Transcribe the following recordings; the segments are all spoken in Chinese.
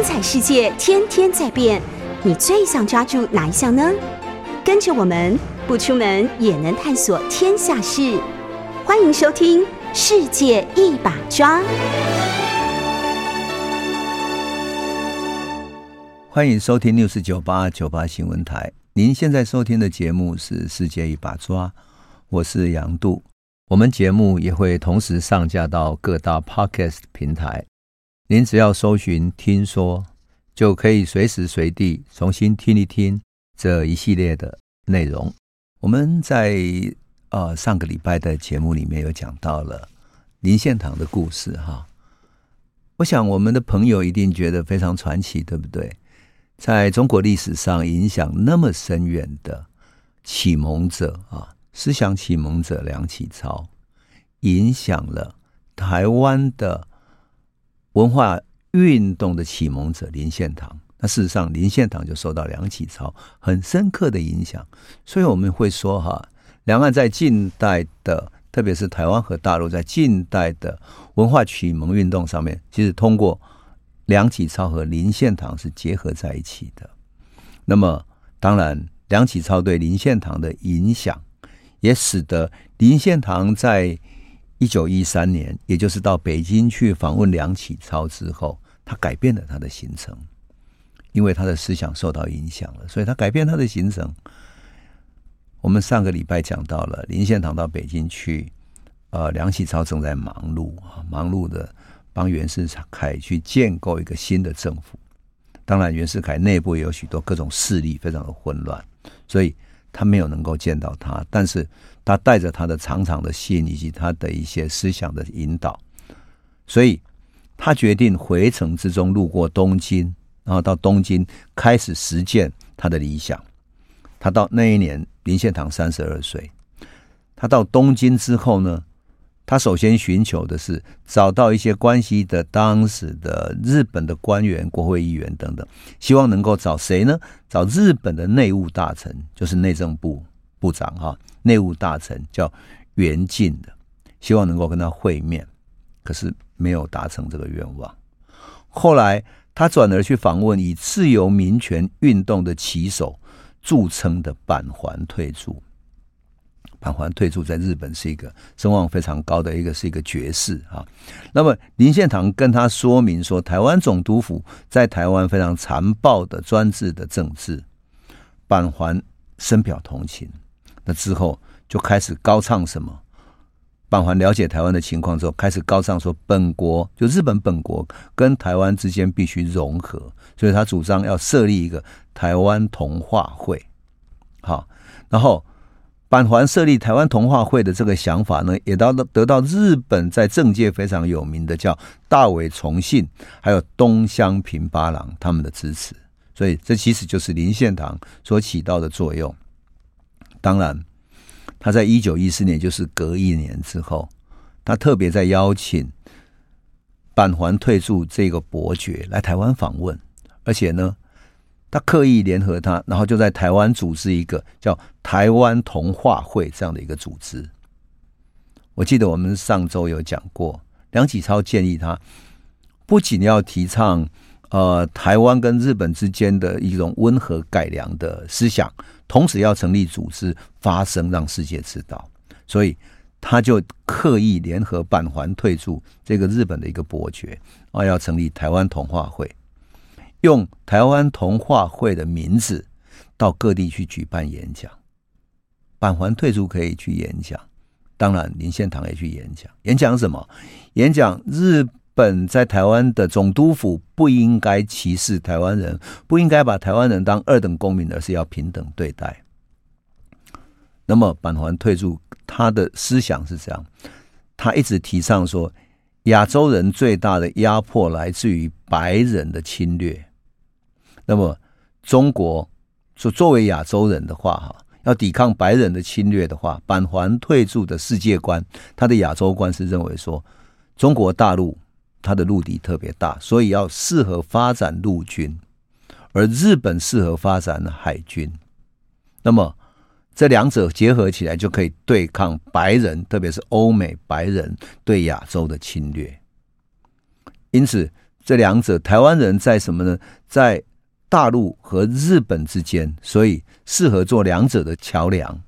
精彩世界天天在变，你最想抓住哪一项呢？跟着我们不出门也能探索天下事，欢迎收听《世界一把抓》。欢迎收听六四九八九八新闻台。您现在收听的节目是《世界一把抓》，我是杨度。我们节目也会同时上架到各大 Podcast 平台。您只要搜寻“听说”，就可以随时随地重新听一听这一系列的内容。我们在呃上个礼拜的节目里面有讲到了林献堂的故事哈。我想我们的朋友一定觉得非常传奇，对不对？在中国历史上影响那么深远的启蒙者啊，思想启蒙者梁启超，影响了台湾的。文化运动的启蒙者林献堂，那事实上林献堂就受到梁启超很深刻的影响，所以我们会说哈，两岸在近代的，特别是台湾和大陆在近代的文化启蒙运动上面，其实通过梁启超和林献堂是结合在一起的。那么，当然梁启超对林献堂的影响，也使得林献堂在。一九一三年，也就是到北京去访问梁启超之后，他改变了他的行程，因为他的思想受到影响了，所以他改变他的行程。我们上个礼拜讲到了林献堂到北京去，呃，梁启超正在忙碌啊，忙碌的帮袁世凯去建构一个新的政府。当然，袁世凯内部也有许多各种势力，非常的混乱，所以。他没有能够见到他，但是他带着他的长长的信以及他的一些思想的引导，所以他决定回程之中路过东京，然后到东京开始实践他的理想。他到那一年，林献堂三十二岁，他到东京之后呢，他首先寻求的是找到一些关系的当时的日本的官员、国会议员等等，希望能够找谁呢？找日本的内务大臣，就是内政部部长哈，内务大臣叫袁进的，希望能够跟他会面，可是没有达成这个愿望。后来他转而去访问以自由民权运动的旗手著称的板垣退助。板垣退助在日本是一个声望非常高的一个是一个爵士啊。那么林献堂跟他说明说，台湾总督府在台湾非常残暴的专制的政治，板垣深表同情。那之后就开始高唱什么？板垣了解台湾的情况之后，开始高唱说，本国就日本本国跟台湾之间必须融合，所以他主张要设立一个台湾同化会。好，然后。板垣设立台湾同化会的这个想法呢，也到得到日本在政界非常有名的叫大尾重信，还有东乡平八郎他们的支持，所以这其实就是林献堂所起到的作用。当然，他在一九一四年，就是隔一年之后，他特别在邀请板垣退助这个伯爵来台湾访问，而且呢。他刻意联合他，然后就在台湾组织一个叫台湾同化会这样的一个组织。我记得我们上周有讲过，梁启超建议他不仅要提倡呃台湾跟日本之间的一种温和改良的思想，同时要成立组织发声，让世界知道。所以他就刻意联合板环退出这个日本的一个伯爵啊，要成立台湾同化会。用台湾同化会的名字到各地去举办演讲，板环退出可以去演讲，当然林献堂也去演讲。演讲什么？演讲日本在台湾的总督府不应该歧视台湾人，不应该把台湾人当二等公民，而是要平等对待。那么板垣退助他的思想是这样，他一直提倡说，亚洲人最大的压迫来自于白人的侵略。那么，中国作作为亚洲人的话，哈，要抵抗白人的侵略的话，板垣退助的世界观，他的亚洲观是认为说，中国大陆它的陆地特别大，所以要适合发展陆军，而日本适合发展海军。那么，这两者结合起来，就可以对抗白人，特别是欧美白人对亚洲的侵略。因此。这两者，台湾人在什么呢？在大陆和日本之间，所以适合做两者的桥梁。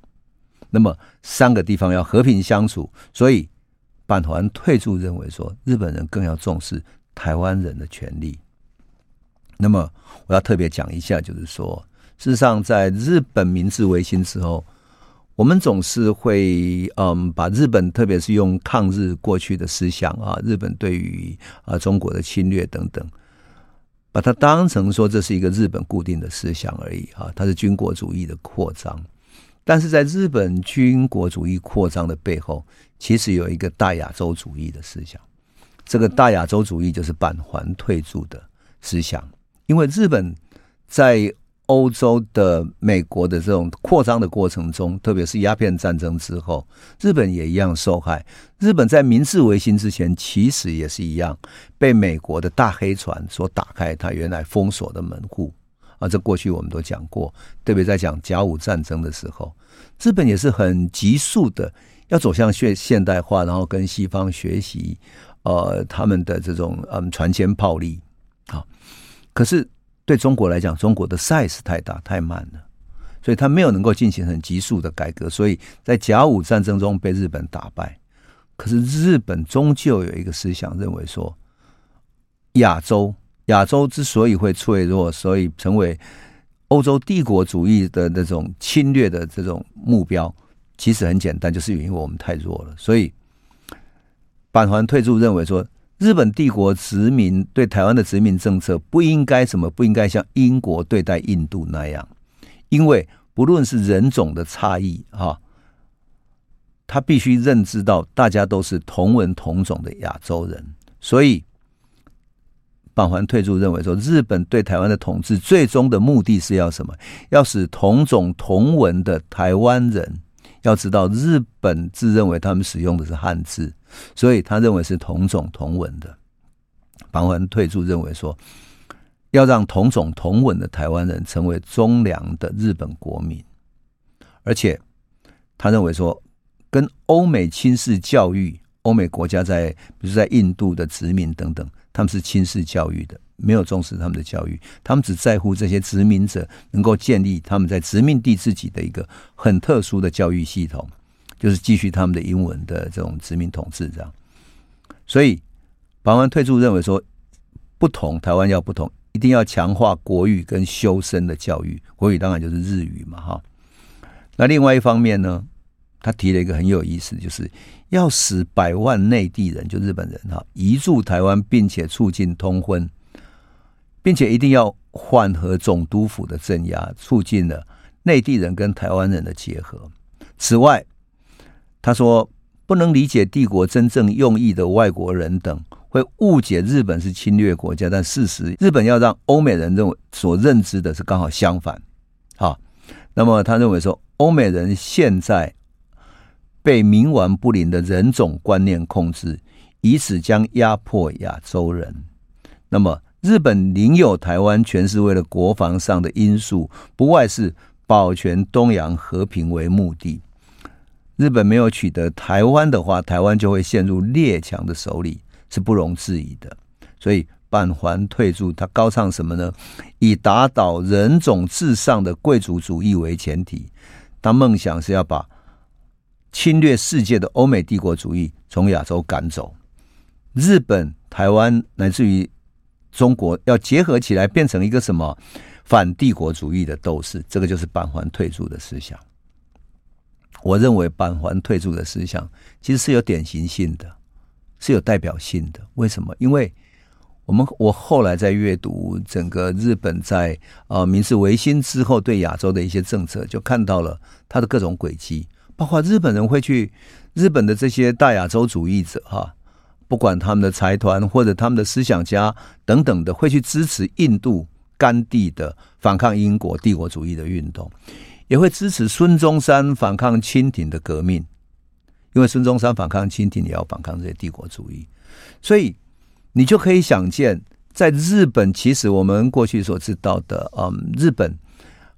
那么三个地方要和平相处，所以板垣退助认为说，日本人更要重视台湾人的权利。那么我要特别讲一下，就是说，事实上在日本明治维新之后。我们总是会嗯，把日本特别是用抗日过去的思想啊，日本对于啊中国的侵略等等，把它当成说这是一个日本固定的思想而已啊，它是军国主义的扩张。但是在日本军国主义扩张的背后，其实有一个大亚洲主义的思想。这个大亚洲主义就是板环退驻的思想，因为日本在。欧洲的、美国的这种扩张的过程中，特别是鸦片战争之后，日本也一样受害。日本在明治维新之前，其实也是一样被美国的大黑船所打开它原来封锁的门户啊。这过去我们都讲过，特别在讲甲午战争的时候，日本也是很急速的要走向现现代化，然后跟西方学习，呃，他们的这种嗯船坚炮利啊。可是。对中国来讲，中国的 size 太大太慢了，所以他没有能够进行很急速的改革，所以在甲午战争中被日本打败。可是日本终究有一个思想，认为说亚洲亚洲之所以会脆弱，所以成为欧洲帝国主义的那种侵略的这种目标，其实很简单，就是因为我们太弱了。所以板垣退助认为说。日本帝国殖民对台湾的殖民政策不应该什么？不应该像英国对待印度那样，因为不论是人种的差异，哈，他必须认知到大家都是同文同种的亚洲人。所以，板垣退助认为说，日本对台湾的统治最终的目的是要什么？要使同种同文的台湾人。要知道，日本自认为他们使用的是汉字，所以他认为是同种同文的。板垣退助认为说，要让同种同文的台湾人成为忠良的日本国民，而且他认为说，跟欧美轻视教育，欧美国家在比如在印度的殖民等等，他们是轻视教育的。没有重视他们的教育，他们只在乎这些殖民者能够建立他们在殖民地自己的一个很特殊的教育系统，就是继续他们的英文的这种殖民统治这样。所以，台湾退出认为说，不同台湾要不同，一定要强化国语跟修身的教育。国语当然就是日语嘛，哈。那另外一方面呢，他提了一个很有意思，就是要使百万内地人，就日本人哈，移住台湾，并且促进通婚。并且一定要缓和总督府的镇压，促进了内地人跟台湾人的结合。此外，他说不能理解帝国真正用意的外国人等会误解日本是侵略国家，但事实日本要让欧美人认为所认知的是刚好相反。好，那么他认为说，欧美人现在被冥顽不灵的人种观念控制，以此将压迫亚洲人。那么。日本领有台湾，全是为了国防上的因素，不外是保全东洋和平为目的。日本没有取得台湾的话，台湾就会陷入列强的手里，是不容置疑的。所以板环退助，他高唱什么呢？以打倒人种至上的贵族主义为前提，他梦想是要把侵略世界的欧美帝国主义从亚洲赶走。日本、台湾乃至于。中国要结合起来，变成一个什么反帝国主义的斗士？这个就是板环退出的思想。我认为板环退出的思想其实是有典型性的，是有代表性的。为什么？因为我们我后来在阅读整个日本在呃明治维新之后对亚洲的一些政策，就看到了它的各种轨迹，包括日本人会去日本的这些大亚洲主义者哈。不管他们的财团或者他们的思想家等等的，会去支持印度甘地的反抗英国帝国主义的运动，也会支持孙中山反抗清廷的革命，因为孙中山反抗清廷也要反抗这些帝国主义，所以你就可以想见，在日本，其实我们过去所知道的，嗯，日本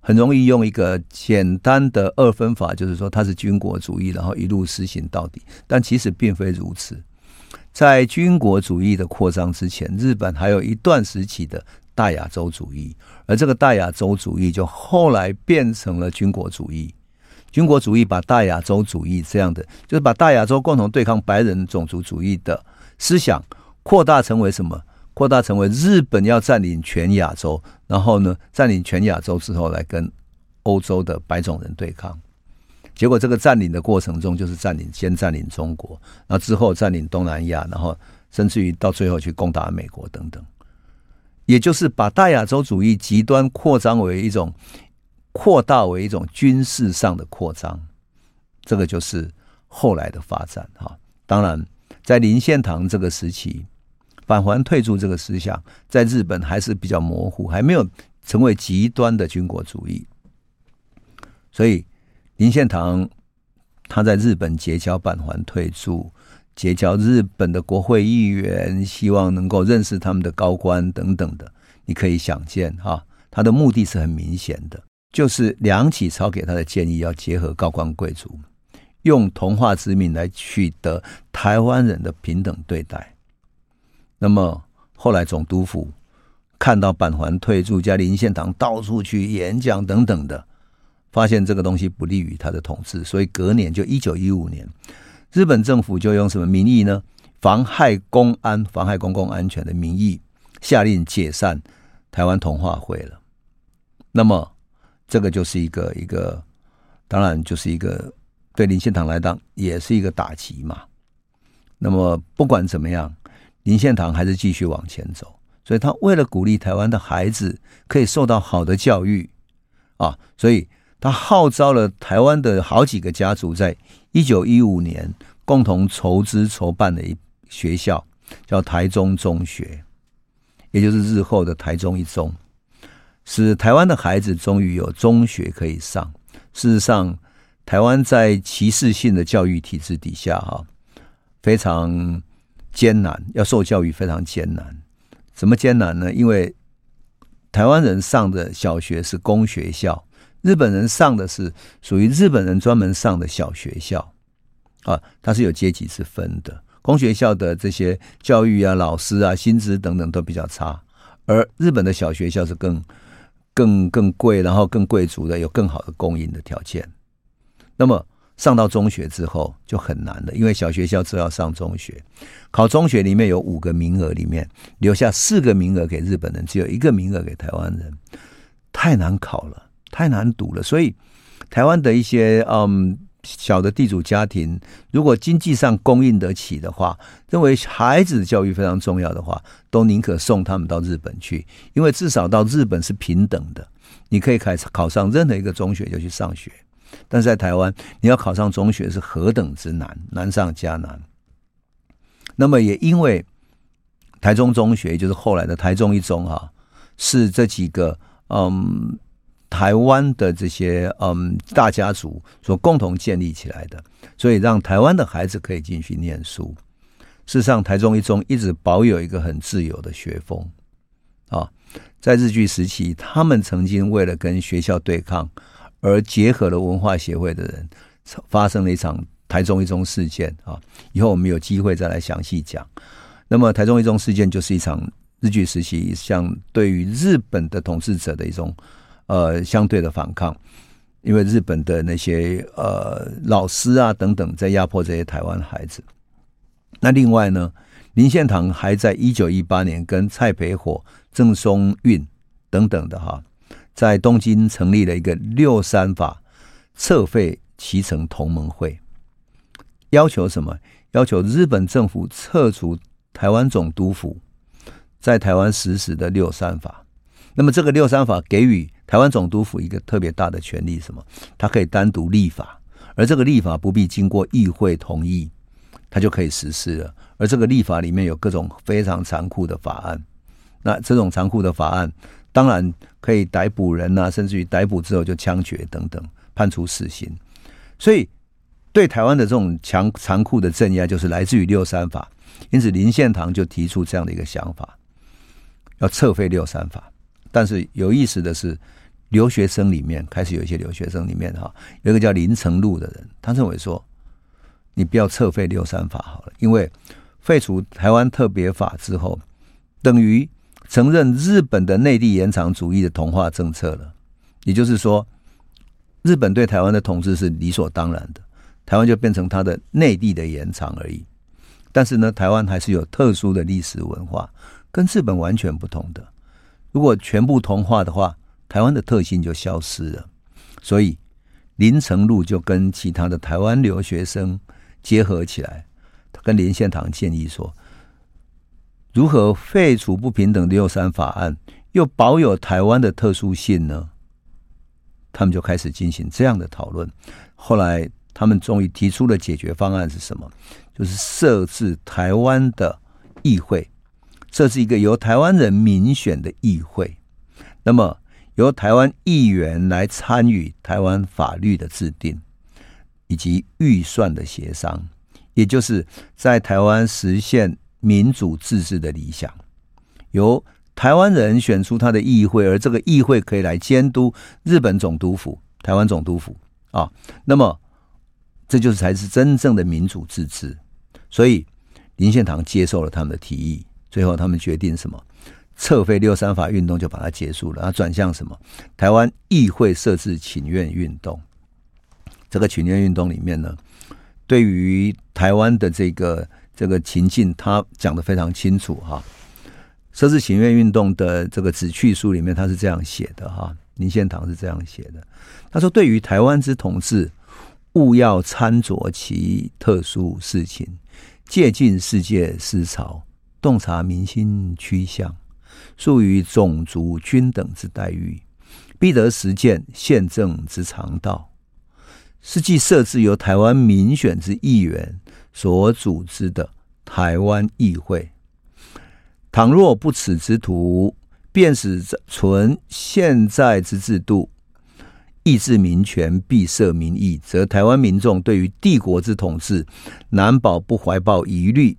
很容易用一个简单的二分法，就是说它是军国主义，然后一路实行到底，但其实并非如此。在军国主义的扩张之前，日本还有一段时期的大亚洲主义，而这个大亚洲主义就后来变成了军国主义。军国主义把大亚洲主义这样的，就是把大亚洲共同对抗白人种族主义的思想扩大成为什么？扩大成为日本要占领全亚洲，然后呢，占领全亚洲之后来跟欧洲的白种人对抗。结果这个占领的过程中，就是占领先占领中国，然后之后占领东南亚，然后甚至于到最后去攻打美国等等。也就是把大亚洲主义极端扩张为一种。扩大为一种军事上的扩张，这个就是后来的发展哈。当然，在林献堂这个时期，返还退驻这个思想在日本还是比较模糊，还没有成为极端的军国主义。所以，林献堂他在日本结交返还退驻，结交日本的国会议员，希望能够认识他们的高官等等的。你可以想见哈，他的目的是很明显的。就是梁启超给他的建议，要结合高官贵族，用同化之名来取得台湾人的平等对待。那么后来总督府看到板垣退驻加林献堂到处去演讲等等的，发现这个东西不利于他的统治，所以隔年就一九一五年，日本政府就用什么名义呢？妨害公安、妨害公共安全的名义，下令解散台湾同化会了。那么。这个就是一个一个，当然就是一个对林献堂来讲也是一个打击嘛。那么不管怎么样，林献堂还是继续往前走，所以他为了鼓励台湾的孩子可以受到好的教育啊，所以他号召了台湾的好几个家族，在一九一五年共同筹资筹办的一学校，叫台中中学，也就是日后的台中一中。使台湾的孩子终于有中学可以上。事实上，台湾在歧视性的教育体制底下，哈，非常艰难，要受教育非常艰难。怎么艰难呢？因为台湾人上的小学是公学校，日本人上的是属于日本人专门上的小学校，啊，它是有阶级之分的。公学校的这些教育啊、老师啊、薪资等等都比较差，而日本的小学校是更。更更贵，然后更贵族的有更好的供应的条件。那么上到中学之后就很难了，因为小学校只要上中学，考中学里面有五个名额，里面留下四个名额给日本人，只有一个名额给台湾人，太难考了，太难读了。所以台湾的一些嗯。小的地主家庭，如果经济上供应得起的话，认为孩子的教育非常重要的话，都宁可送他们到日本去，因为至少到日本是平等的，你可以考考上任何一个中学就去上学。但是在台湾，你要考上中学是何等之难，难上加难。那么也因为台中中学，就是后来的台中一中哈，是这几个嗯。台湾的这些嗯大家族所共同建立起来的，所以让台湾的孩子可以进去念书。事实上，台中一中一直保有一个很自由的学风啊。在日据时期，他们曾经为了跟学校对抗，而结合了文化协会的人，发生了一场台中一中事件啊。以后我们有机会再来详细讲。那么，台中一中事件就是一场日据时期，像对于日本的统治者的一种。呃，相对的反抗，因为日本的那些呃老师啊等等，在压迫这些台湾孩子。那另外呢，林献堂还在一九一八年跟蔡培火、郑松韵等等的哈，在东京成立了一个六三法撤废期成同盟会，要求什么？要求日本政府撤除台湾总督府在台湾实施的六三法。那么这个六三法给予台湾总督府一个特别大的权利，什么？它可以单独立法，而这个立法不必经过议会同意，它就可以实施了。而这个立法里面有各种非常残酷的法案，那这种残酷的法案当然可以逮捕人呐，甚至于逮捕之后就枪决等等，判处死刑。所以对台湾的这种强残酷的镇压，就是来自于六三法。因此林献堂就提出这样的一个想法，要撤废六三法。但是有意思的是，留学生里面开始有一些留学生里面哈，有一个叫林成禄的人，他认为说，你不要撤废六三法好了，因为废除台湾特别法之后，等于承认日本的内地延长主义的同化政策了。也就是说，日本对台湾的统治是理所当然的，台湾就变成它的内地的延长而已。但是呢，台湾还是有特殊的历史文化，跟日本完全不同的。如果全部同化的话，台湾的特性就消失了。所以林呈禄就跟其他的台湾留学生结合起来，他跟林献堂建议说，如何废除不平等六三法案，又保有台湾的特殊性呢？他们就开始进行这样的讨论。后来，他们终于提出了解决方案是什么？就是设置台湾的议会，设置一个由台湾人民选的议会。那么，由台湾议员来参与台湾法律的制定以及预算的协商，也就是在台湾实现民主自治的理想。由台湾人选出他的议会，而这个议会可以来监督日本总督府、台湾总督府啊。那么，这就是才是真正的民主自治。所以，林献堂接受了他们的提议，最后他们决定什么？撤废六三法运动就把它结束了，然后转向什么？台湾议会设置请愿运动。这个请愿运动里面呢，对于台湾的这个这个情境，他讲得非常清楚哈。设置请愿运动的这个旨趣书里面，他是这样写的哈。林献堂是这样写的，他说：“对于台湾之统治，务要参酌其特殊事情，借鉴世界思潮，洞察民心趋向，树于种族均等之待遇，必得实践宪政之常道。是即设置由台湾民选之议员所组织的台湾议会。”倘若不此之途，便使存现在之制度，抑制民权，闭塞民意，则台湾民众对于帝国之统治，难保不怀抱疑虑。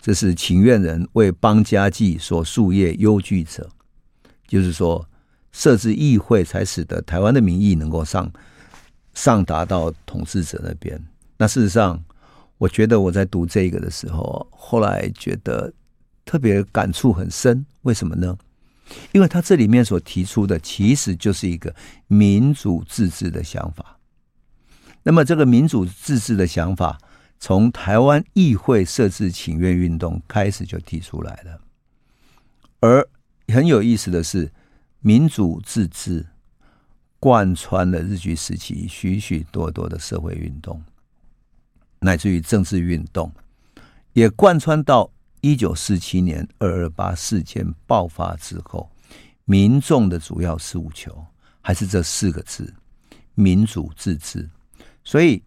这是请愿人为邦家计所夙夜忧惧者。就是说，设置议会，才使得台湾的民意能够上上达到统治者那边。那事实上，我觉得我在读这个的时候，后来觉得。特别感触很深，为什么呢？因为他这里面所提出的，其实就是一个民主自治的想法。那么，这个民主自治的想法，从台湾议会设置请愿运动开始就提出来了。而很有意思的是，民主自治贯穿了日据时期许许多多的社会运动，乃至于政治运动，也贯穿到。一九四七年二二八事件爆发之后，民众的主要诉求还是这四个字：民主自治。所以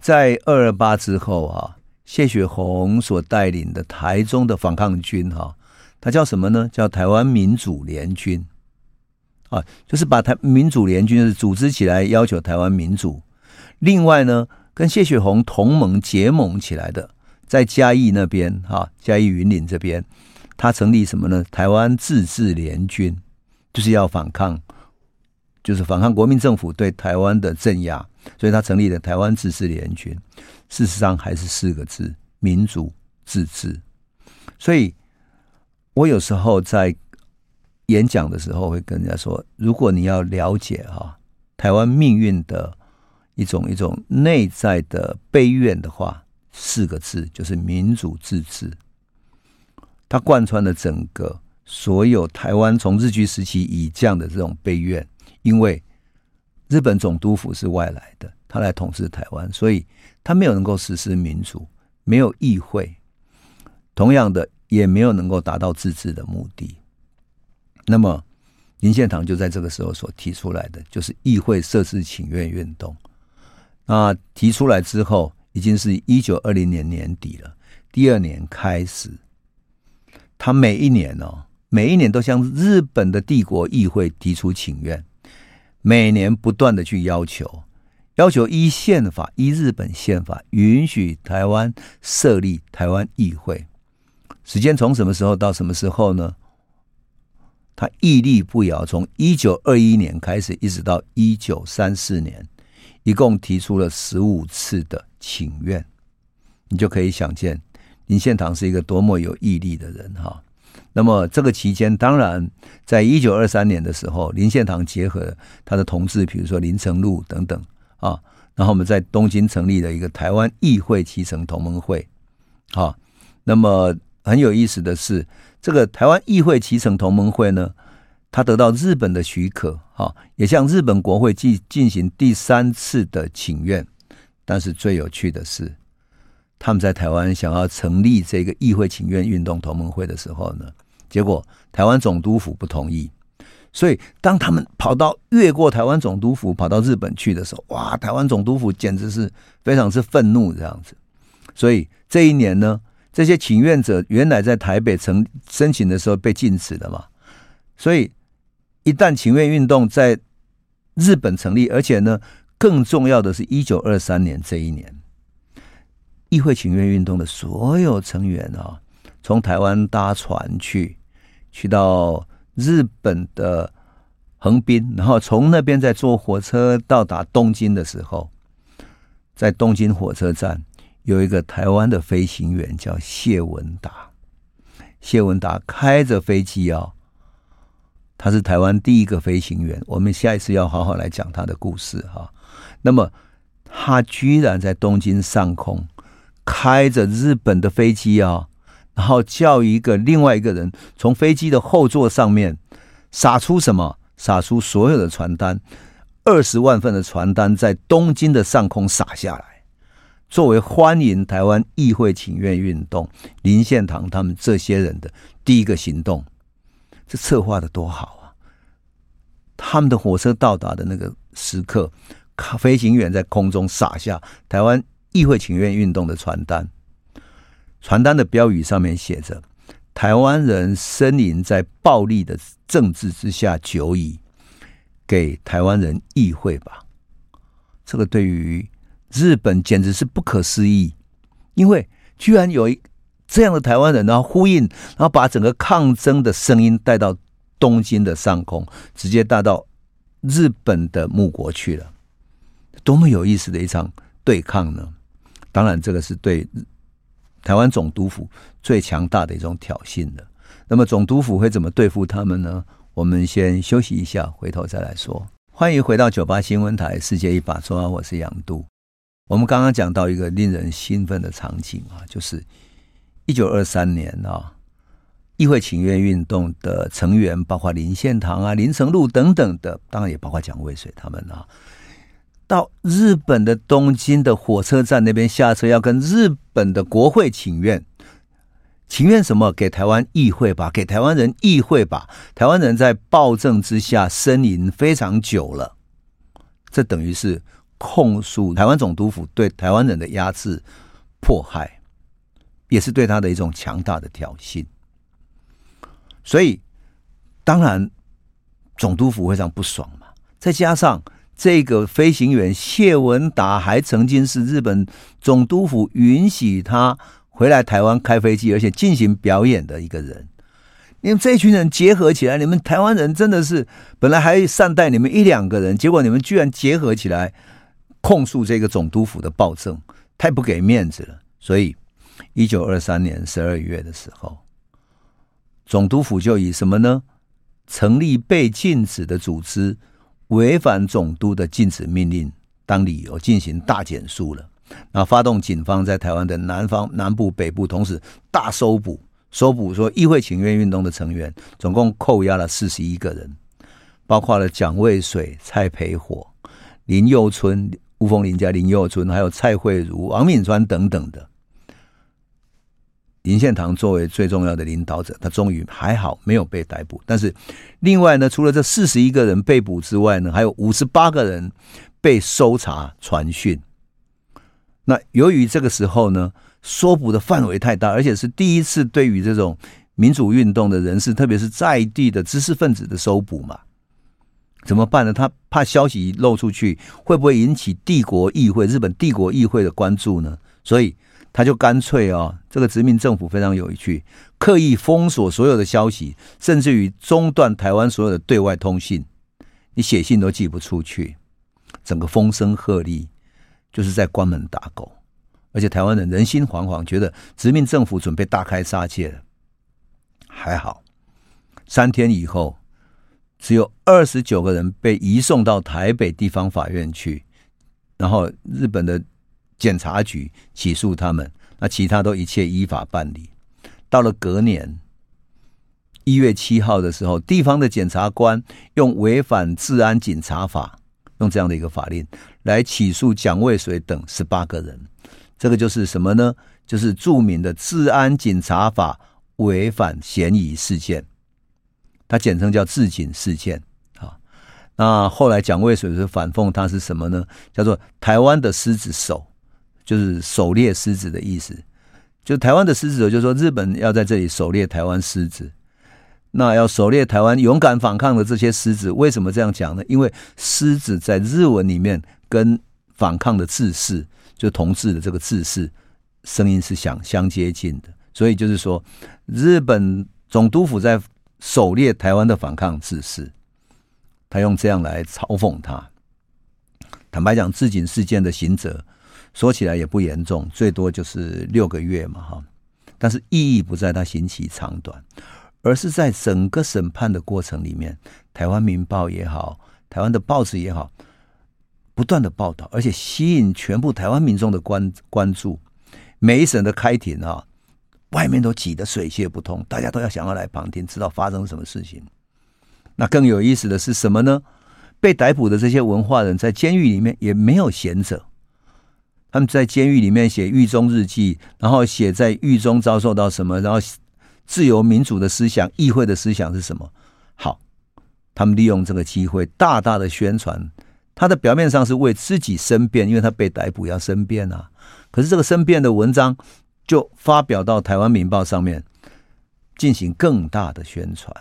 在二二八之后啊，谢雪红所带领的台中的反抗军哈，他叫什么呢？叫台湾民主联军啊，就是把台民主联军是组织起来，要求台湾民主。另外呢，跟谢雪红同盟结盟起来的。在嘉义那边，哈，嘉义云林这边，他成立什么呢？台湾自治联军，就是要反抗，就是反抗国民政府对台湾的镇压，所以他成立了台湾自治联军。事实上还是四个字：民主自治。所以我有时候在演讲的时候会跟人家说，如果你要了解哈台湾命运的一种一种内在的悲怨的话。四个字就是民主自治，它贯穿了整个所有台湾从日据时期以降的这种悲怨，因为日本总督府是外来的，他来统治台湾，所以他没有能够实施民主，没有议会，同样的也没有能够达到自治的目的。那么林献堂就在这个时候所提出来的，就是议会设置请愿运动。那提出来之后。已经是一九二零年年底了，第二年开始，他每一年哦，每一年都向日本的帝国议会提出请愿，每年不断的去要求，要求依宪法，依日本宪法允许台湾设立台湾议会。时间从什么时候到什么时候呢？他屹立不摇，从一九二一年开始，一直到一九三四年。一共提出了十五次的请愿，你就可以想见，林献堂是一个多么有毅力的人哈。那么这个期间，当然在一九二三年的时候，林献堂结合他的同志，比如说林呈禄等等啊，然后我们在东京成立了一个台湾议会期成同盟会。好，那么很有意思的是，这个台湾议会期成同盟会呢，他得到日本的许可，哈，也向日本国会进进行第三次的请愿。但是最有趣的是，他们在台湾想要成立这个议会请愿运动同盟会的时候呢，结果台湾总督府不同意。所以当他们跑到越过台湾总督府跑到日本去的时候，哇，台湾总督府简直是非常之愤怒这样子。所以这一年呢，这些请愿者原来在台北成申请的时候被禁止了嘛，所以。一旦请愿运动在日本成立，而且呢，更重要的是，一九二三年这一年，议会请愿运动的所有成员啊，从台湾搭船去，去到日本的横滨，然后从那边再坐火车到达东京的时候，在东京火车站有一个台湾的飞行员叫谢文达，谢文达开着飞机啊。他是台湾第一个飞行员，我们下一次要好好来讲他的故事哈。那么，他居然在东京上空开着日本的飞机啊，然后叫一个另外一个人从飞机的后座上面撒出什么？撒出所有的传单，二十万份的传单在东京的上空撒下来，作为欢迎台湾议会请愿运动林献堂他们这些人的第一个行动。这策划的多好啊！他们的火车到达的那个时刻，飞行员在空中撒下台湾议会请愿运动的传单，传单的标语上面写着：“台湾人呻吟在暴力的政治之下久矣，给台湾人议会吧。”这个对于日本简直是不可思议，因为居然有一。这样的台湾人，然后呼应，然后把整个抗争的声音带到东京的上空，直接带到日本的母国去了，多么有意思的一场对抗呢？当然，这个是对台湾总督府最强大的一种挑衅的。那么，总督府会怎么对付他们呢？我们先休息一下，回头再来说。欢迎回到九八新闻台《世界一把抓》，我是杨渡。我们刚刚讲到一个令人兴奋的场景啊，就是。一九二三年啊，议会请愿运动的成员包括林献堂啊、林呈禄等等的，当然也包括蒋渭水他们啊，到日本的东京的火车站那边下车，要跟日本的国会请愿，请愿什么？给台湾议会吧，给台湾人议会吧。台湾人在暴政之下呻吟非常久了，这等于是控诉台湾总督府对台湾人的压制、迫害。也是对他的一种强大的挑衅，所以当然总督府非常不爽嘛。再加上这个飞行员谢文达还曾经是日本总督府允许他回来台湾开飞机，而且进行表演的一个人。你们这群人结合起来，你们台湾人真的是本来还善待你们一两个人，结果你们居然结合起来控诉这个总督府的暴政，太不给面子了。所以。一九二三年十二月的时候，总督府就以什么呢？成立被禁止的组织，违反总督的禁止命令当理由，进行大检肃了。那发动警方在台湾的南方、南部、北部，同时大搜捕，搜捕说议会请愿运动的成员，总共扣押了四十一个人，包括了蒋渭水、蔡培火、林右春、雾峰林家林右春，还有蔡惠如、王敏川等等的。林献堂作为最重要的领导者，他终于还好没有被逮捕。但是，另外呢，除了这四十一个人被捕之外呢，还有五十八个人被搜查传讯。那由于这个时候呢，搜捕的范围太大，而且是第一次对于这种民主运动的人士，特别是在地的知识分子的搜捕嘛，怎么办呢？他怕消息漏出去，会不会引起帝国议会、日本帝国议会的关注呢？所以。他就干脆啊，这个殖民政府非常有趣，刻意封锁所有的消息，甚至于中断台湾所有的对外通信，你写信都寄不出去，整个风声鹤唳，就是在关门打狗。而且台湾人人心惶惶，觉得殖民政府准备大开杀戒了。还好，三天以后，只有二十九个人被移送到台北地方法院去，然后日本的检察局起诉他们，那其他都一切依法办理。到了隔年一月七号的时候，地方的检察官用违反治安警察法，用这样的一个法令来起诉蒋渭水等十八个人。这个就是什么呢？就是著名的治安警察法违反嫌疑事件，它简称叫治警事件。啊，那后来蒋渭水是反讽他是什么呢？叫做台湾的狮子手，就是狩猎狮子的意思。就台湾的狮子，就说日本要在这里狩猎台湾狮子。那要狩猎台湾勇敢反抗的这些狮子，为什么这样讲呢？因为狮子在日文里面跟反抗的志士。就同志的这个字是声音是相相接近的，所以就是说，日本总督府在狩猎台湾的反抗志士，他用这样来嘲讽他。坦白讲，自警事件的行者说起来也不严重，最多就是六个月嘛，哈。但是意义不在他刑期长短，而是在整个审判的过程里面，台湾民报也好，台湾的报纸也好。不断的报道，而且吸引全部台湾民众的关关注。每一审的开庭啊，外面都挤得水泄不通，大家都要想要来旁听，知道发生什么事情。那更有意思的是什么呢？被逮捕的这些文化人在监狱里面也没有闲着，他们在监狱里面写狱中日记，然后写在狱中遭受到什么，然后自由民主的思想、议会的思想是什么。好，他们利用这个机会，大大的宣传。他的表面上是为自己申辩，因为他被逮捕要申辩啊。可是这个申辩的文章就发表到台湾民报上面，进行更大的宣传。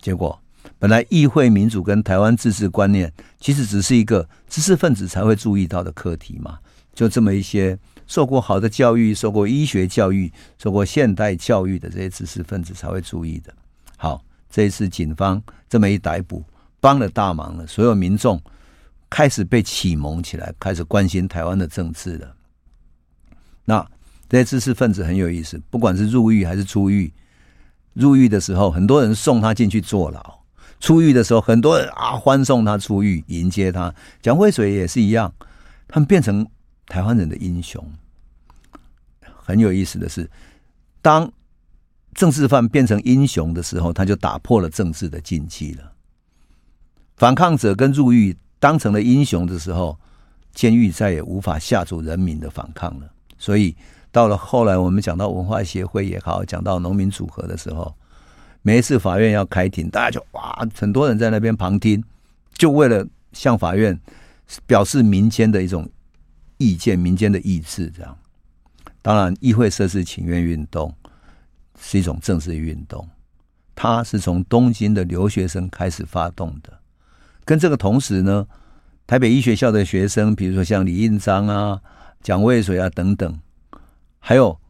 结果，本来议会民主跟台湾自治观念，其实只是一个知识分子才会注意到的课题嘛。就这么一些受过好的教育、受过医学教育、受过现代教育的这些知识分子才会注意的。好，这一次警方这么一逮捕，帮了大忙了，所有民众。开始被启蒙起来，开始关心台湾的政治了。那这些知识分子很有意思，不管是入狱还是出狱，入狱的时候很多人送他进去坐牢，出狱的时候很多人啊欢送他出狱，迎接他。蒋渭水也是一样，他们变成台湾人的英雄。很有意思的是，当政治犯变成英雄的时候，他就打破了政治的禁忌了。反抗者跟入狱。当成了英雄的时候，监狱再也无法吓阻人民的反抗了。所以到了后来，我们讲到文化协会也好，讲到农民组合的时候，每一次法院要开庭，大家就哇，很多人在那边旁听，就为了向法院表示民间的一种意见、民间的意志。这样，当然，议会设置请愿运动是一种政治运动，它是从东京的留学生开始发动的。跟这个同时呢，台北医学校的学生，比如说像李应章啊、蒋渭水啊等等，还有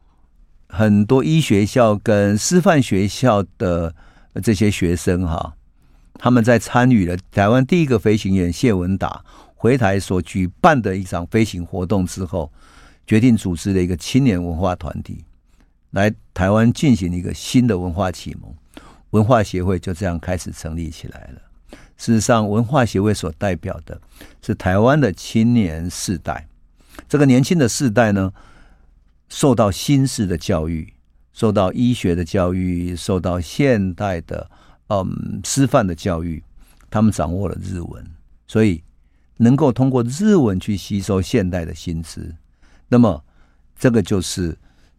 很多医学校跟师范学校的这些学生哈，他们在参与了台湾第一个飞行员谢文达回台所举办的一场飞行活动之后，决定组织了一个青年文化团体，来台湾进行一个新的文化启蒙，文化协会就这样开始成立起来了。事实上，文化协会所代表的是台湾的青年世代。这个年轻的世代呢，受到新式的教育，受到医学的教育，受到现代的嗯师范的教育，他们掌握了日文，所以能够通过日文去吸收现代的新知。那么，这个就是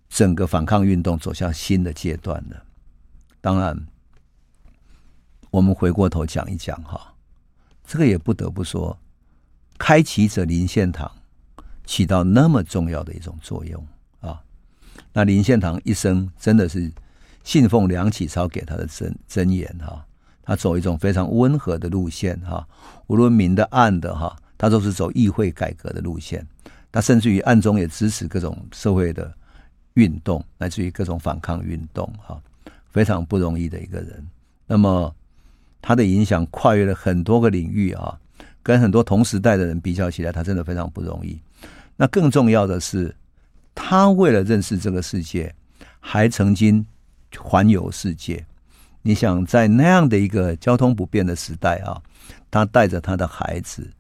整个反抗运动走向新的阶段了。当然。我们回过头讲一讲哈，这个也不得不说，开启者林献堂起到那么重要的一种作用啊。那林献堂一生真的是信奉梁启超给他的真真言哈，他走一种非常温和的路线哈，无论明的暗的哈，他都是走议会改革的路线。他甚至于暗中也支持各种社会的运动，来自于各种反抗运动哈，非常不容易的一个人。那么。他的影响跨越了很多个领域啊，跟很多同时代的人比较起来，他真的非常不容易。那更重要的是，他为了认识这个世界，还曾经环游世界。你想，在那样的一个交通不便的时代啊，他带着他的孩子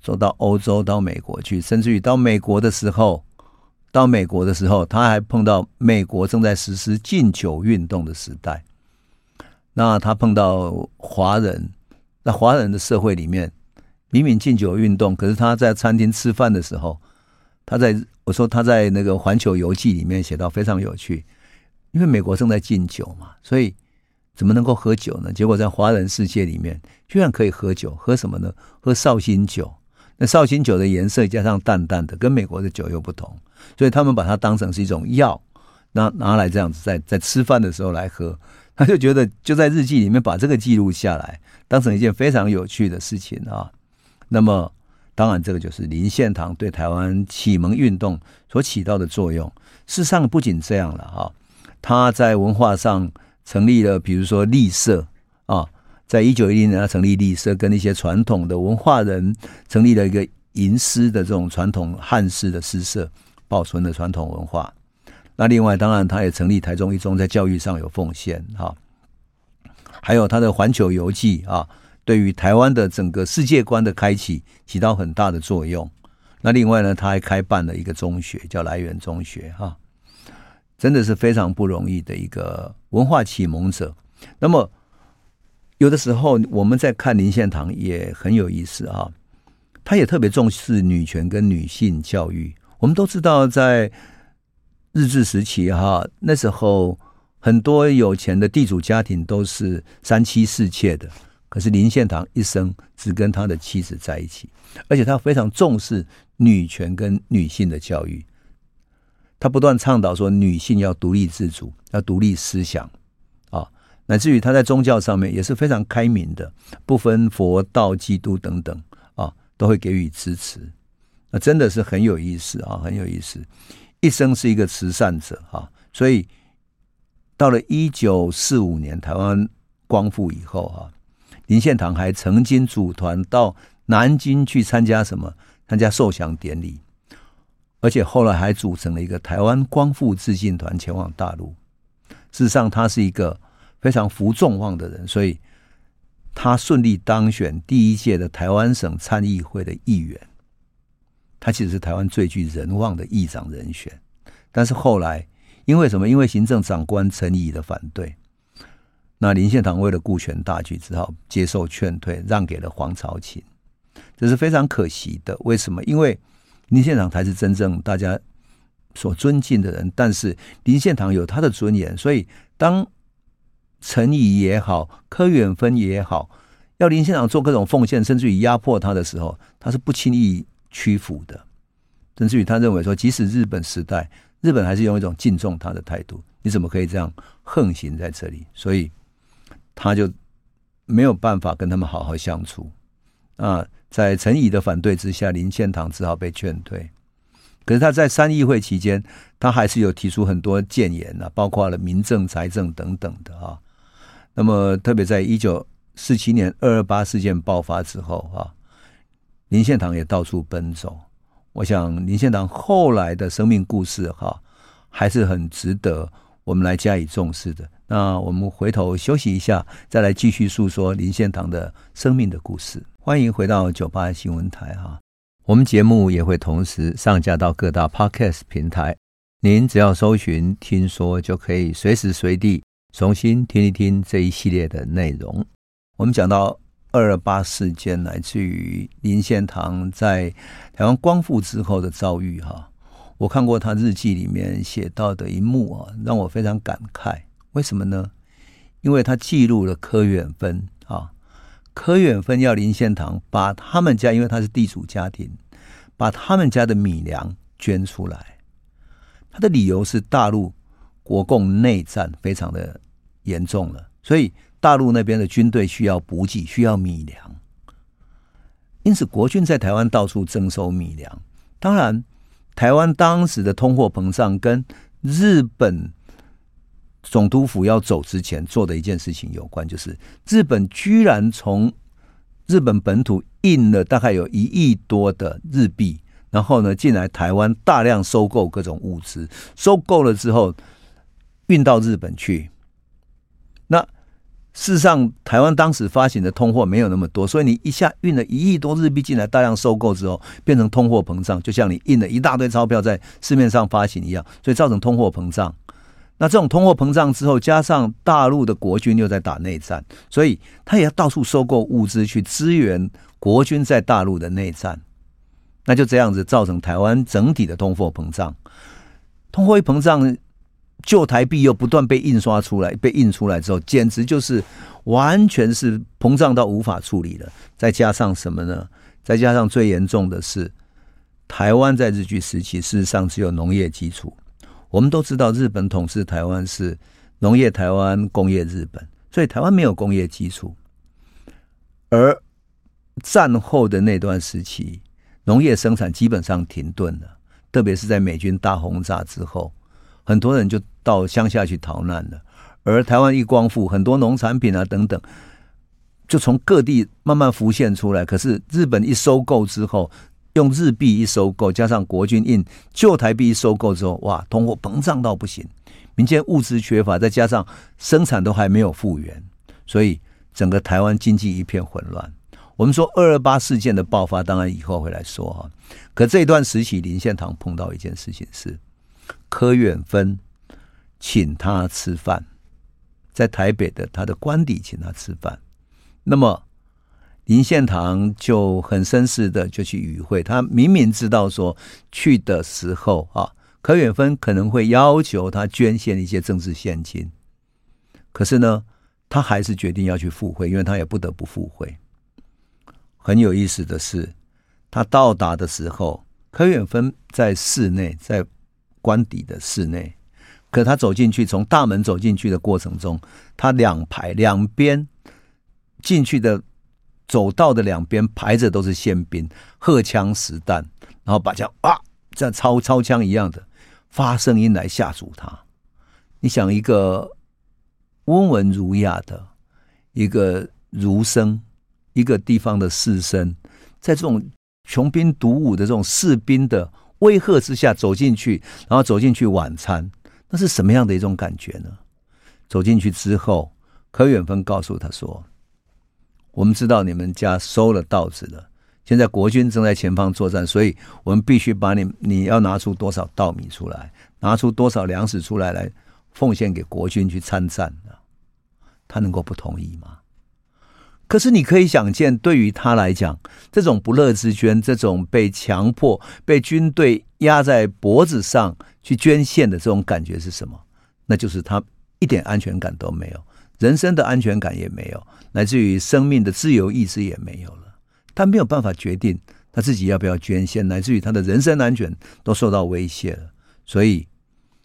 走到欧洲、到美国去，甚至于到美国的时候，到美国的时候，他还碰到美国正在实施禁酒运动的时代。那他碰到华人，那华人的社会里面，明明禁酒运动，可是他在餐厅吃饭的时候，他在我说他在那个《环球游记》里面写到非常有趣，因为美国正在禁酒嘛，所以。怎么能够喝酒呢？结果在华人世界里面，居然可以喝酒，喝什么呢？喝绍兴酒。那绍兴酒的颜色加上淡淡的，跟美国的酒又不同，所以他们把它当成是一种药，拿拿来这样子在在吃饭的时候来喝。他就觉得就在日记里面把这个记录下来，当成一件非常有趣的事情啊。那么，当然这个就是林献堂对台湾启蒙运动所起到的作用。事实上不仅这样了哈，他在文化上。成立了，比如说丽社啊，在一九一零年，他成立丽社，跟一些传统的文化人成立了一个吟诗的这种传统汉诗的诗社，保存了传统文化。那另外，当然他也成立台中一中，在教育上有奉献哈。还有他的《环球游记》啊，对于台湾的整个世界观的开启起到很大的作用。那另外呢，他还开办了一个中学，叫来源中学哈。真的是非常不容易的一个文化启蒙者。那么，有的时候我们在看林献堂也很有意思啊，他也特别重视女权跟女性教育。我们都知道，在日治时期哈，那时候很多有钱的地主家庭都是三妻四妾的，可是林献堂一生只跟他的妻子在一起，而且他非常重视女权跟女性的教育。他不断倡导说，女性要独立自主，要独立思想，啊，乃至于他在宗教上面也是非常开明的，不分佛道、基督等等，啊，都会给予支持。那真的是很有意思啊，很有意思。一生是一个慈善者啊，所以到了一九四五年台湾光复以后啊，林献堂还曾经组团到南京去参加什么？参加受降典礼。而且后来还组成了一个台湾光复致敬团前往大陆。事实上，他是一个非常负众望的人，所以他顺利当选第一届的台湾省参议会的议员。他其实是台湾最具人望的议长人选。但是后来因为什么？因为行政长官陈仪的反对，那林献堂为了顾全大局，只好接受劝退，让给了黄朝琴。这是非常可惜的。为什么？因为林献堂才是真正大家所尊敬的人，但是林献堂有他的尊严，所以当陈仪也好，柯远芬也好，要林献堂做各种奉献，甚至于压迫他的时候，他是不轻易屈服的。甚至于他认为说，即使日本时代，日本还是用一种敬重他的态度，你怎么可以这样横行在这里？所以他就没有办法跟他们好好相处啊。在陈仪的反对之下，林献堂只好被劝退。可是他在三议会期间，他还是有提出很多谏言啊，包括了民政、财政等等的啊。那么，特别在一九四七年二二八事件爆发之后啊，林献堂也到处奔走。我想，林献堂后来的生命故事哈，还是很值得我们来加以重视的。那我们回头休息一下，再来继续诉说林献堂的生命的故事。欢迎回到九八新闻台哈，我们节目也会同时上架到各大 Podcast 平台，您只要搜寻“听说”就可以随时随地重新听一听这一系列的内容。我们讲到二二八事件，来自于林献堂在台湾光复之后的遭遇哈。我看过他日记里面写到的一幕啊，让我非常感慨。为什么呢？因为他记录了柯远芬啊。柯远芬要林献堂把他们家，因为他是地主家庭，把他们家的米粮捐出来。他的理由是大陆国共内战非常的严重了，所以大陆那边的军队需要补给，需要米粮。因此，国军在台湾到处征收米粮。当然，台湾当时的通货膨胀跟日本。总督府要走之前做的一件事情有关，就是日本居然从日本本土印了大概有一亿多的日币，然后呢进来台湾大量收购各种物资，收购了之后运到日本去。那事实上，台湾当时发行的通货没有那么多，所以你一下运了一亿多日币进来，大量收购之后，变成通货膨胀，就像你印了一大堆钞票在市面上发行一样，所以造成通货膨胀。那这种通货膨胀之后，加上大陆的国军又在打内战，所以他也要到处收购物资去支援国军在大陆的内战。那就这样子造成台湾整体的通货膨胀。通货膨胀，旧台币又不断被印刷出来，被印出来之后，简直就是完全是膨胀到无法处理了。再加上什么呢？再加上最严重的是，台湾在日据时期事实上只有农业基础。我们都知道，日本统治台湾是农业台湾，工业日本，所以台湾没有工业基础。而战后的那段时期，农业生产基本上停顿了，特别是在美军大轰炸之后，很多人就到乡下去逃难了。而台湾一光复，很多农产品啊等等，就从各地慢慢浮现出来。可是日本一收购之后，用日币一收购，加上国军印旧台币一收购之后，哇，通货膨胀到不行，民间物资缺乏，再加上生产都还没有复原，所以整个台湾经济一片混乱。我们说二二八事件的爆发，当然以后会来说哈。可这段时期，林献堂碰到一件事情是，柯远芬请他吃饭，在台北的他的官邸请他吃饭，那么。林献堂就很绅士的就去与会，他明明知道说去的时候啊，柯远芬可能会要求他捐献一些政治献金，可是呢，他还是决定要去赴会，因为他也不得不赴会。很有意思的是，他到达的时候，柯远芬在室内，在官邸的室内，可他走进去，从大门走进去的过程中，他两排两边进去的。走道的两边排着都是宪兵，荷枪实弹，然后把枪啊，像操操枪一样的发声音来吓阻他。你想，一个温文儒雅的一个儒生，一个地方的士绅，在这种穷兵黩武的这种士兵的威吓之下走进去，然后走进去晚餐，那是什么样的一种感觉呢？走进去之后，柯远芬告诉他说。我们知道你们家收了稻子了，现在国军正在前方作战，所以我们必须把你，你要拿出多少稻米出来，拿出多少粮食出来，来奉献给国军去参战。他能够不同意吗？可是你可以想见，对于他来讲，这种不乐之捐，这种被强迫、被军队压在脖子上去捐献的这种感觉是什么？那就是他一点安全感都没有。人生的安全感也没有，来自于生命的自由意志也没有了。他没有办法决定他自己要不要捐献，乃至于他的人身安全都受到威胁了。所以，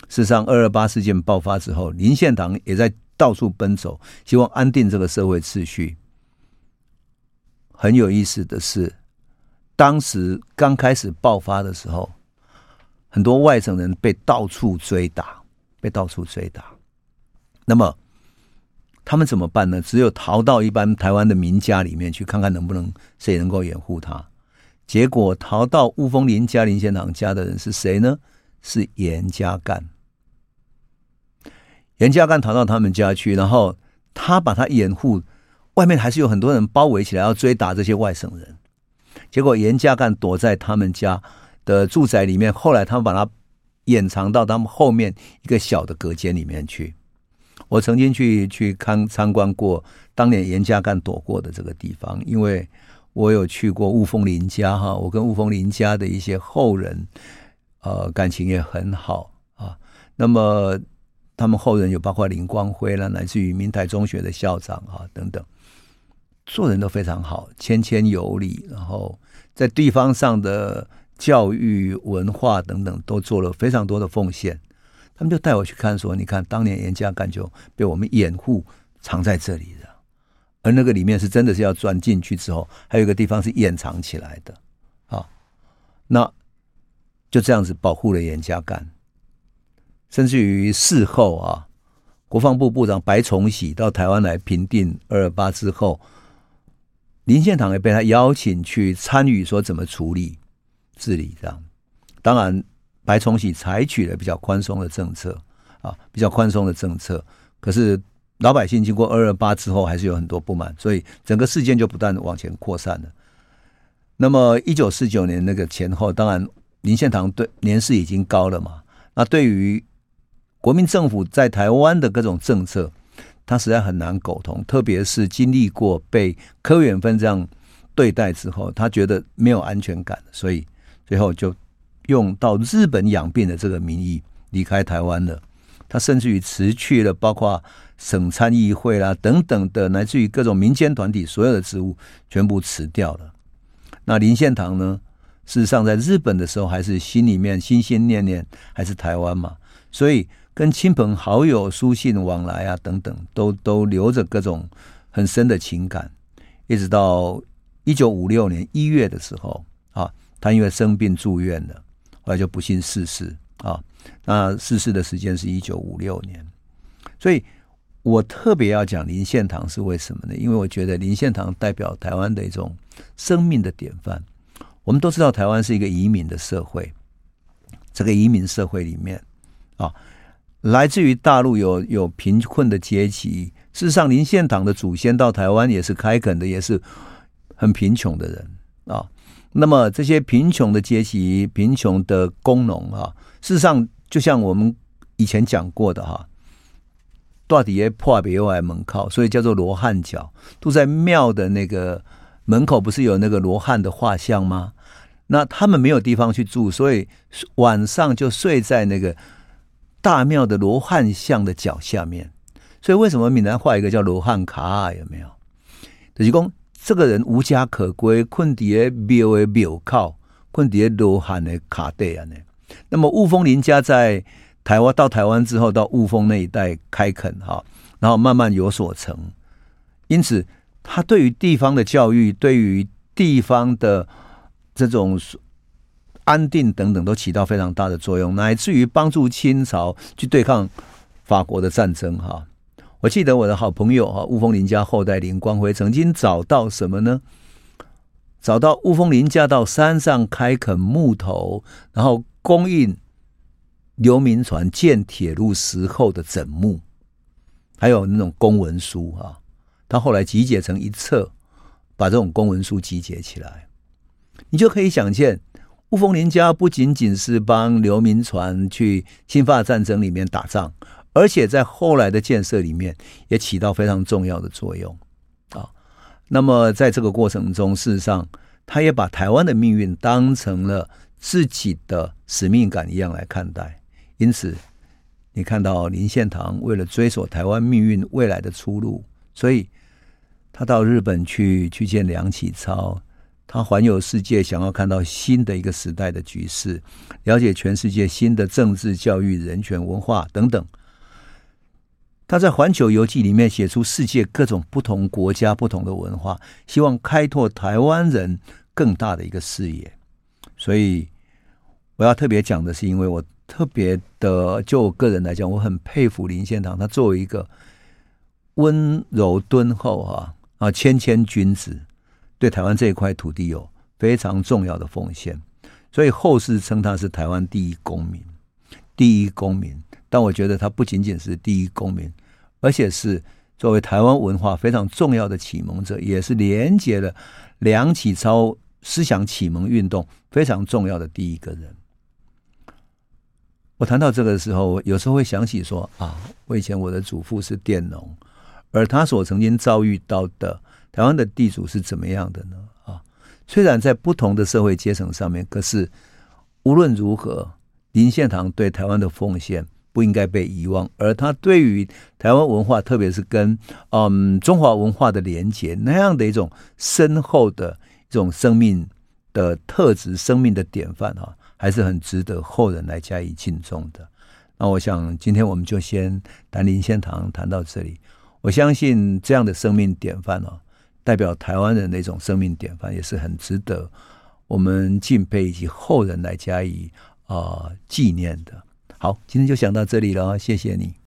事实上，二二八事件爆发之后，林献堂也在到处奔走，希望安定这个社会秩序。很有意思的是，当时刚开始爆发的时候，很多外省人被到处追打，被到处追打。那么，他们怎么办呢？只有逃到一般台湾的民家里面去，看看能不能谁能够掩护他。结果逃到雾峰林家、林献堂家的人是谁呢？是严家淦。严家淦逃到他们家去，然后他把他掩护，外面还是有很多人包围起来要追打这些外省人。结果严家淦躲在他们家的住宅里面，后来他们把他掩藏到他们后面一个小的隔间里面去。我曾经去去看参观过当年严家淦躲过的这个地方，因为我有去过雾峰林家哈，我跟雾峰林家的一些后人，呃，感情也很好啊。那么他们后人有包括林光辉啦，乃至于明台中学的校长啊等等，做人都非常好，谦谦有礼，然后在地方上的教育文化等等都做了非常多的奉献。他们就带我去看，说：“你看，当年严家淦就被我们掩护藏在这里的，而那个里面是真的是要钻进去之后，还有一个地方是掩藏起来的，啊，那就这样子保护了严家淦，甚至于事后啊，国防部部长白崇禧到台湾来平定二二八之后，林献堂也被他邀请去参与，说怎么处理治理这样。当然，白崇禧采取了比较宽松的政策啊，比较宽松的政策。可是老百姓经过二二八之后，还是有很多不满，所以整个事件就不断的往前扩散了。那么一九四九年那个前后，当然林献堂对年事已经高了嘛，那对于国民政府在台湾的各种政策，他实在很难苟同，特别是经历过被柯远芬这样对待之后，他觉得没有安全感，所以最后就用到日本养病的这个名义离开台湾了。他甚至于辞去了包括省参议会啦等等的，乃至于各种民间团体所有的职务全部辞掉了。那林献堂呢？事实上，在日本的时候，还是心里面心心念念还是台湾嘛，所以跟亲朋好友书信往来啊，等等，都都留着各种很深的情感。一直到一九五六年一月的时候啊，他因为生病住院了，后来就不幸逝世啊。那逝世的时间是一九五六年，所以我特别要讲林献堂是为什么呢？因为我觉得林献堂代表台湾的一种生命的典范。我们都知道台湾是一个移民的社会，这个移民社会里面啊，来自于大陆有有贫困的阶级。事实上，林献堂的祖先到台湾也是开垦的，也是很贫穷的人啊。那么这些贫穷的阶级、贫穷的工农啊，事实上就像我们以前讲过的哈，到底也破别外门靠，所以叫做罗汉脚，都在庙的那个。门口不是有那个罗汉的画像吗？那他们没有地方去住，所以晚上就睡在那个大庙的罗汉像的脚下面。所以为什么闽南画一个叫罗汉卡？有没有？就是讲这个人无家可归，困在庙的庙靠，困在罗汉的脚底啊。那么雾峰林家在台湾到台湾之后，到雾峰那一带开垦哈，然后慢慢有所成，因此。他对于地方的教育，对于地方的这种安定等等，都起到非常大的作用，乃至于帮助清朝去对抗法国的战争。哈，我记得我的好朋友哈，雾峰林家后代林光辉曾经找到什么呢？找到雾峰林家到山上开垦木头，然后供应刘铭传建铁路时候的枕木，还有那种公文书啊。他后来集结成一册，把这种公文书集结起来，你就可以想见，雾峰林家不仅仅是帮刘铭传去清法战争里面打仗，而且在后来的建设里面也起到非常重要的作用啊。那么在这个过程中，事实上，他也把台湾的命运当成了自己的使命感一样来看待。因此，你看到林献堂为了追索台湾命运未来的出路，所以。他到日本去去见梁启超，他环游世界，想要看到新的一个时代的局势，了解全世界新的政治、教育、人权、文化等等。他在《环球游记》里面写出世界各种不同国家、不同的文化，希望开拓台湾人更大的一个视野。所以我要特别讲的是，因为我特别的，就我个人来讲，我很佩服林献堂，他作为一个温柔敦厚啊。啊，谦谦君子，对台湾这一块土地有非常重要的奉献，所以后世称他是台湾第一公民。第一公民，但我觉得他不仅仅是第一公民，而且是作为台湾文化非常重要的启蒙者，也是连接了梁启超思想启蒙运动非常重要的第一个人。我谈到这个的时候，有时候会想起说啊，我以前我的祖父是佃农。而他所曾经遭遇到的台湾的地主是怎么样的呢？啊，虽然在不同的社会阶层上面，可是无论如何，林献堂对台湾的奉献不应该被遗忘。而他对于台湾文化，特别是跟嗯中华文化的连结，那样的一种深厚的一种生命的特质、生命的典范啊，还是很值得后人来加以敬重的。那我想，今天我们就先谈林献堂，谈到这里。我相信这样的生命典范哦，代表台湾人的一种生命典范，也是很值得我们敬佩以及后人来加以啊、呃、纪念的。好，今天就讲到这里了，谢谢你。